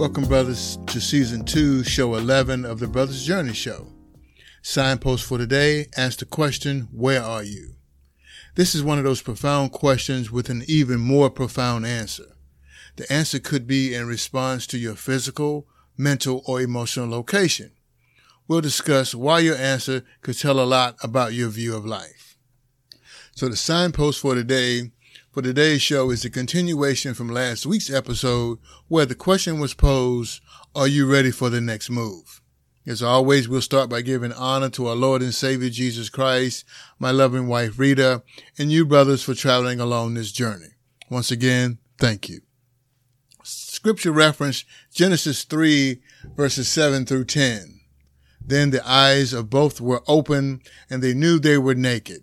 Welcome, brothers, to season two, show 11 of the Brothers Journey Show. Signpost for today ask the question, Where are you? This is one of those profound questions with an even more profound answer. The answer could be in response to your physical, mental, or emotional location. We'll discuss why your answer could tell a lot about your view of life. So the signpost for today, for today's show is a continuation from last week's episode where the question was posed, are you ready for the next move? As always, we'll start by giving honor to our Lord and Savior Jesus Christ, my loving wife Rita, and you brothers for traveling along this journey. Once again, thank you scripture reference Genesis 3 verses 7 through 10. Then the eyes of both were open and they knew they were naked.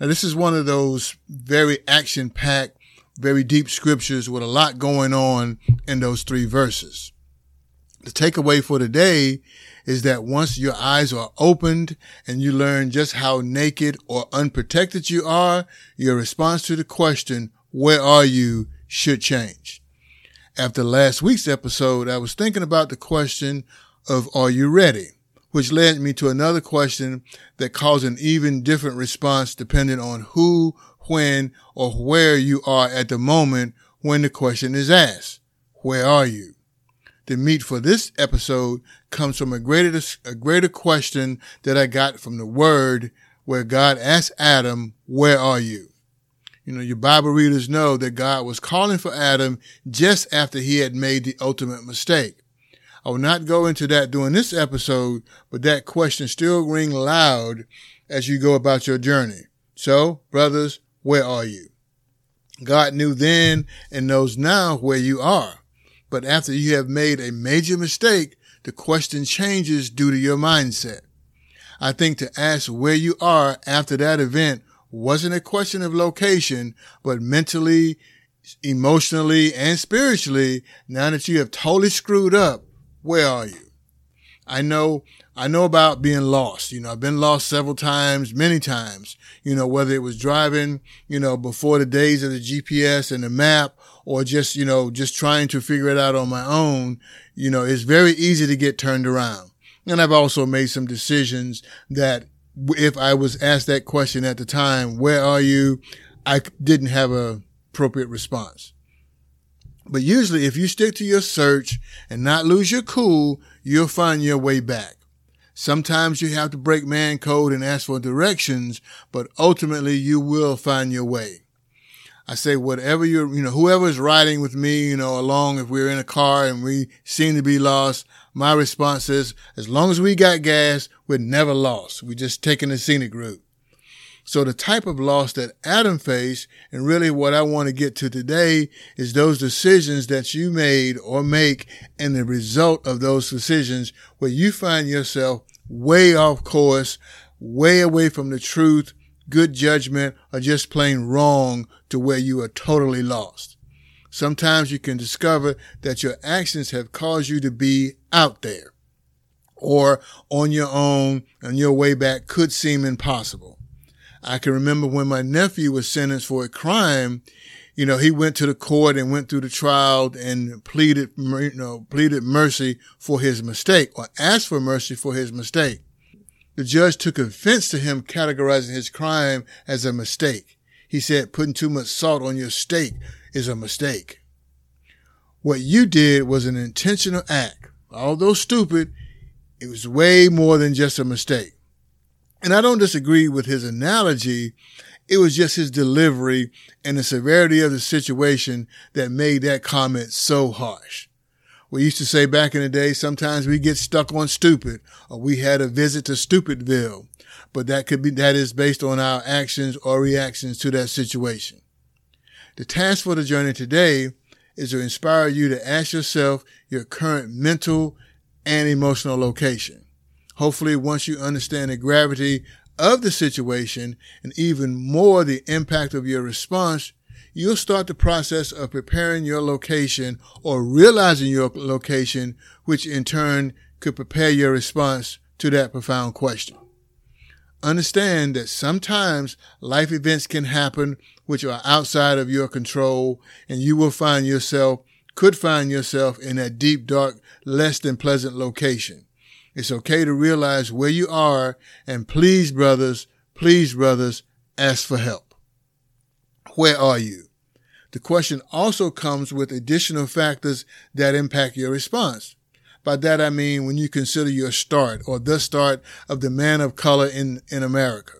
Now, this is one of those very action packed, very deep scriptures with a lot going on in those three verses. The takeaway for today is that once your eyes are opened and you learn just how naked or unprotected you are, your response to the question, where are you, should change after last week's episode, I was thinking about the question of are you ready? Which led me to another question that caused an even different response depending on who, when, or where you are at the moment when the question is asked. Where are you? The meat for this episode comes from a greater, a greater question that I got from the word where God asked Adam, where are you? You know, your Bible readers know that God was calling for Adam just after he had made the ultimate mistake. I will not go into that during this episode, but that question still ring loud as you go about your journey. So, brothers, where are you? God knew then and knows now where you are. But after you have made a major mistake, the question changes due to your mindset. I think to ask where you are after that event wasn't a question of location, but mentally, emotionally, and spiritually, now that you have totally screwed up, where are you? I know, I know about being lost. You know, I've been lost several times, many times, you know, whether it was driving, you know, before the days of the GPS and the map or just, you know, just trying to figure it out on my own. You know, it's very easy to get turned around. And I've also made some decisions that if I was asked that question at the time, where are you? I didn't have a appropriate response. But usually if you stick to your search and not lose your cool, you'll find your way back. Sometimes you have to break man code and ask for directions, but ultimately you will find your way. I say whatever you're, you know, whoever's riding with me, you know, along, if we're in a car and we seem to be lost, my response is, as long as we got gas, we're never lost. We're just taking the scenic route. So the type of loss that Adam faced, and really what I want to get to today is those decisions that you made or make and the result of those decisions where you find yourself way off course, way away from the truth, good judgment, or just plain wrong to where you are totally lost. Sometimes you can discover that your actions have caused you to be out there or on your own and your way back could seem impossible. I can remember when my nephew was sentenced for a crime, you know, he went to the court and went through the trial and pleaded, you know, pleaded mercy for his mistake or asked for mercy for his mistake. The judge took offense to him categorizing his crime as a mistake. He said putting too much salt on your steak is a mistake. What you did was an intentional act, although stupid, it was way more than just a mistake. And I don't disagree with his analogy. It was just his delivery and the severity of the situation that made that comment so harsh. We used to say back in the day, sometimes we get stuck on stupid or we had a visit to Stupidville, but that could be, that is based on our actions or reactions to that situation. The task for the journey today is to inspire you to ask yourself your current mental and emotional location. Hopefully, once you understand the gravity of the situation and even more the impact of your response, you'll start the process of preparing your location or realizing your location, which in turn could prepare your response to that profound question. Understand that sometimes life events can happen which are outside of your control and you will find yourself, could find yourself in a deep, dark, less than pleasant location. It's okay to realize where you are and please, brothers, please, brothers, ask for help. Where are you? The question also comes with additional factors that impact your response. By that I mean when you consider your start or the start of the man of color in, in America.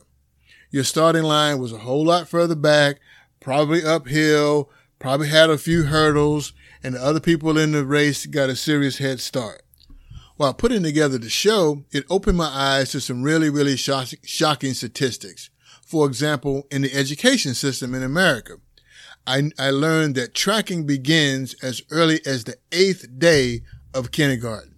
Your starting line was a whole lot further back, probably uphill, probably had a few hurdles, and the other people in the race got a serious head start. While putting together the show, it opened my eyes to some really, really shock- shocking statistics. For example, in the education system in America, I, I learned that tracking begins as early as the eighth day of kindergarten.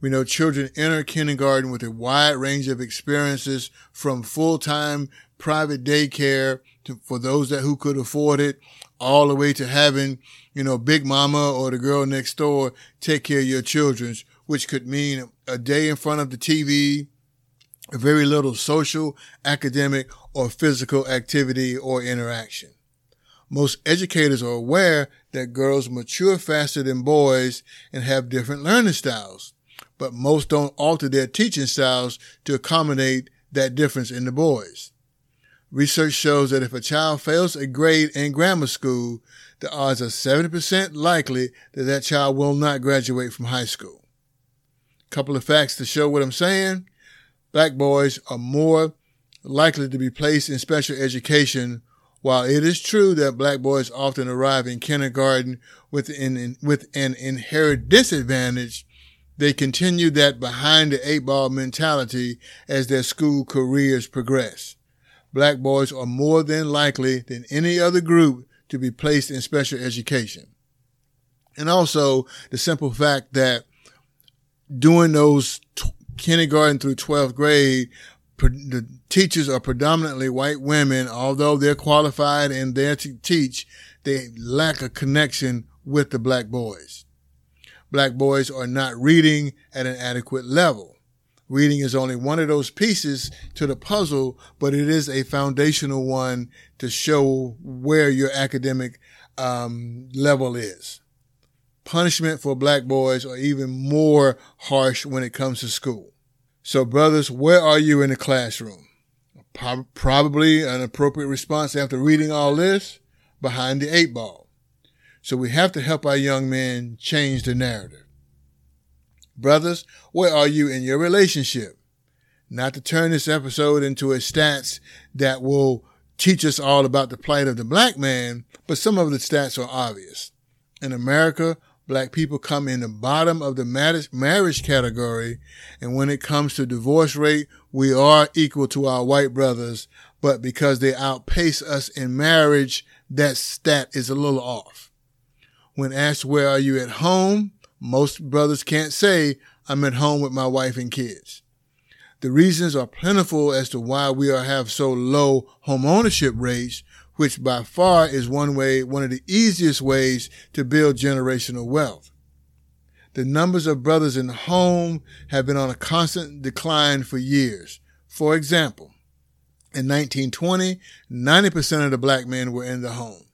We know children enter kindergarten with a wide range of experiences from full-time private daycare to, for those that who could afford it, all the way to having, you know, big mama or the girl next door take care of your children's which could mean a day in front of the TV, very little social, academic, or physical activity or interaction. Most educators are aware that girls mature faster than boys and have different learning styles, but most don't alter their teaching styles to accommodate that difference in the boys. Research shows that if a child fails a grade in grammar school, the odds are 70% likely that that child will not graduate from high school. Couple of facts to show what I'm saying. Black boys are more likely to be placed in special education. While it is true that black boys often arrive in kindergarten with an, with an inherent disadvantage, they continue that behind the eight ball mentality as their school careers progress. Black boys are more than likely than any other group to be placed in special education. And also the simple fact that during those t- kindergarten through 12th grade, the teachers are predominantly white women. Although they're qualified and there to teach, they lack a connection with the black boys. Black boys are not reading at an adequate level. Reading is only one of those pieces to the puzzle, but it is a foundational one to show where your academic um, level is punishment for black boys are even more harsh when it comes to school. So brothers, where are you in the classroom? Probably an appropriate response after reading all this behind the eight ball. So we have to help our young men change the narrative. Brothers, where are you in your relationship? Not to turn this episode into a stats that will teach us all about the plight of the black man, but some of the stats are obvious. In America, black people come in the bottom of the marriage category. And when it comes to divorce rate, we are equal to our white brothers. But because they outpace us in marriage, that stat is a little off. When asked, where are you at home? Most brothers can't say, I'm at home with my wife and kids. The reasons are plentiful as to why we are have so low home ownership rates, which by far is one way, one of the easiest ways to build generational wealth. The numbers of brothers in the home have been on a constant decline for years. For example, in 1920, 90% of the black men were in the home.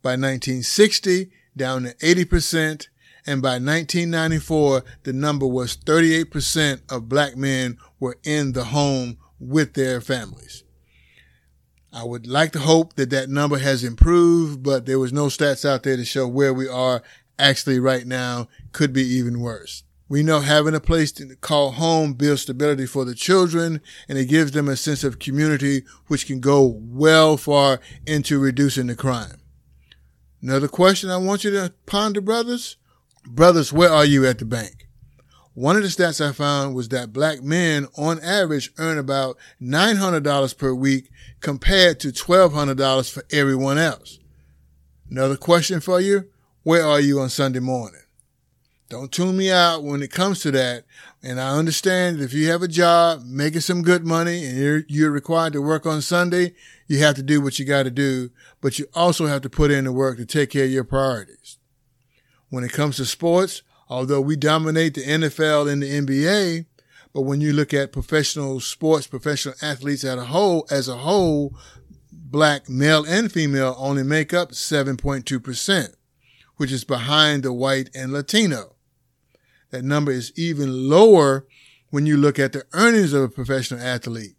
By 1960, down to 80%, and by 1994, the number was 38% of black men were in the home with their families. I would like to hope that that number has improved, but there was no stats out there to show where we are actually right now. Could be even worse. We know having a place to call home builds stability for the children and it gives them a sense of community which can go well far into reducing the crime. Another question I want you to ponder, brothers. Brothers, where are you at the bank? One of the stats I found was that black men on average earn about $900 per week compared to $1,200 for everyone else. Another question for you. Where are you on Sunday morning? Don't tune me out when it comes to that. And I understand that if you have a job making some good money and you're, you're required to work on Sunday, you have to do what you got to do, but you also have to put in the work to take care of your priorities. When it comes to sports, although we dominate the NFL and the NBA, but when you look at professional sports, professional athletes as a whole, as a whole, black male and female only make up 7.2%, which is behind the white and Latino. That number is even lower when you look at the earnings of a professional athlete.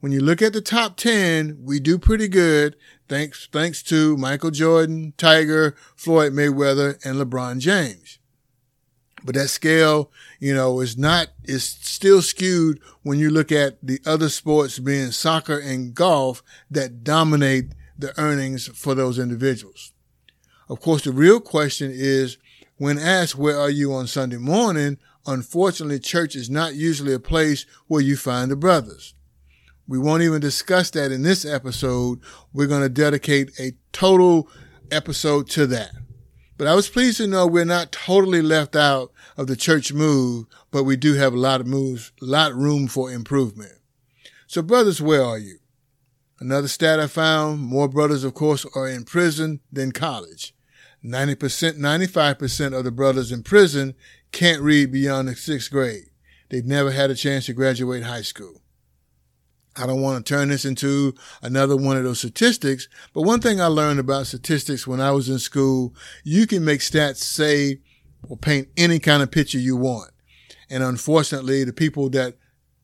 When you look at the top 10, we do pretty good thanks, thanks to Michael Jordan, Tiger, Floyd Mayweather, and LeBron James. But that scale, you know, is not, is still skewed when you look at the other sports being soccer and golf that dominate the earnings for those individuals. Of course, the real question is, when asked, where are you on Sunday morning? Unfortunately, church is not usually a place where you find the brothers. We won't even discuss that in this episode. We're going to dedicate a total episode to that. But I was pleased to know we're not totally left out of the church move, but we do have a lot of moves, a lot of room for improvement. So brothers, where are you? Another stat I found, more brothers, of course, are in prison than college. 90%, 95% of the brothers in prison can't read beyond the sixth grade. They've never had a chance to graduate high school. I don't want to turn this into another one of those statistics, but one thing I learned about statistics when I was in school, you can make stats say or paint any kind of picture you want. And unfortunately, the people that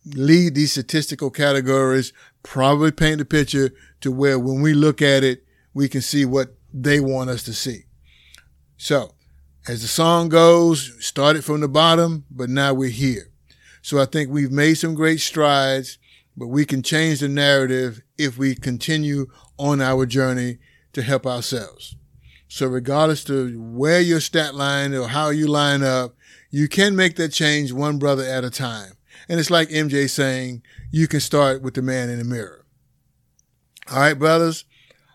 lead these statistical categories probably paint the picture to where when we look at it, we can see what they want us to see. So, as the song goes, started from the bottom, but now we're here. So I think we've made some great strides, but we can change the narrative if we continue on our journey to help ourselves. So regardless to where your stat line or how you line up, you can make that change one brother at a time. And it's like MJ saying, you can start with the man in the mirror. All right, brothers.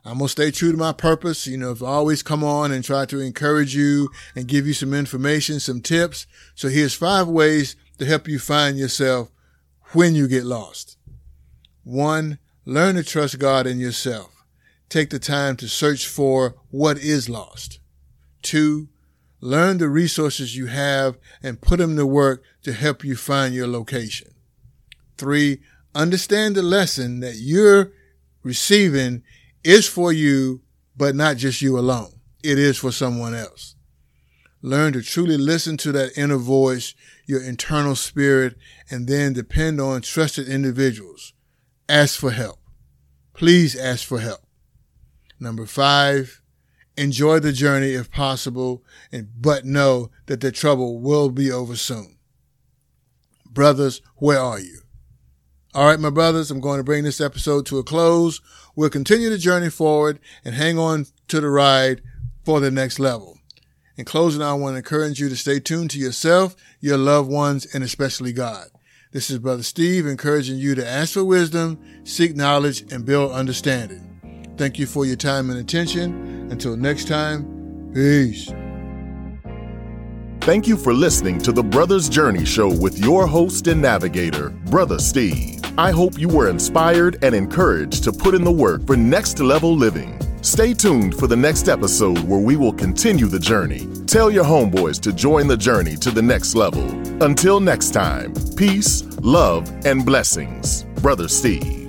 I'm going to stay true to my purpose. You know, if I always come on and try to encourage you and give you some information, some tips. So here's five ways to help you find yourself when you get lost. One, learn to trust God in yourself. Take the time to search for what is lost. Two, learn the resources you have and put them to work to help you find your location. Three, understand the lesson that you're receiving is for you, but not just you alone. It is for someone else. Learn to truly listen to that inner voice, your internal spirit, and then depend on trusted individuals. Ask for help. Please ask for help. Number five, enjoy the journey if possible, and, but know that the trouble will be over soon. Brothers, where are you? All right, my brothers, I'm going to bring this episode to a close. We'll continue the journey forward and hang on to the ride for the next level. In closing, I want to encourage you to stay tuned to yourself, your loved ones, and especially God. This is Brother Steve encouraging you to ask for wisdom, seek knowledge, and build understanding. Thank you for your time and attention. Until next time, peace. Thank you for listening to the Brothers Journey Show with your host and navigator, Brother Steve. I hope you were inspired and encouraged to put in the work for next level living. Stay tuned for the next episode where we will continue the journey. Tell your homeboys to join the journey to the next level. Until next time, peace, love, and blessings. Brother Steve.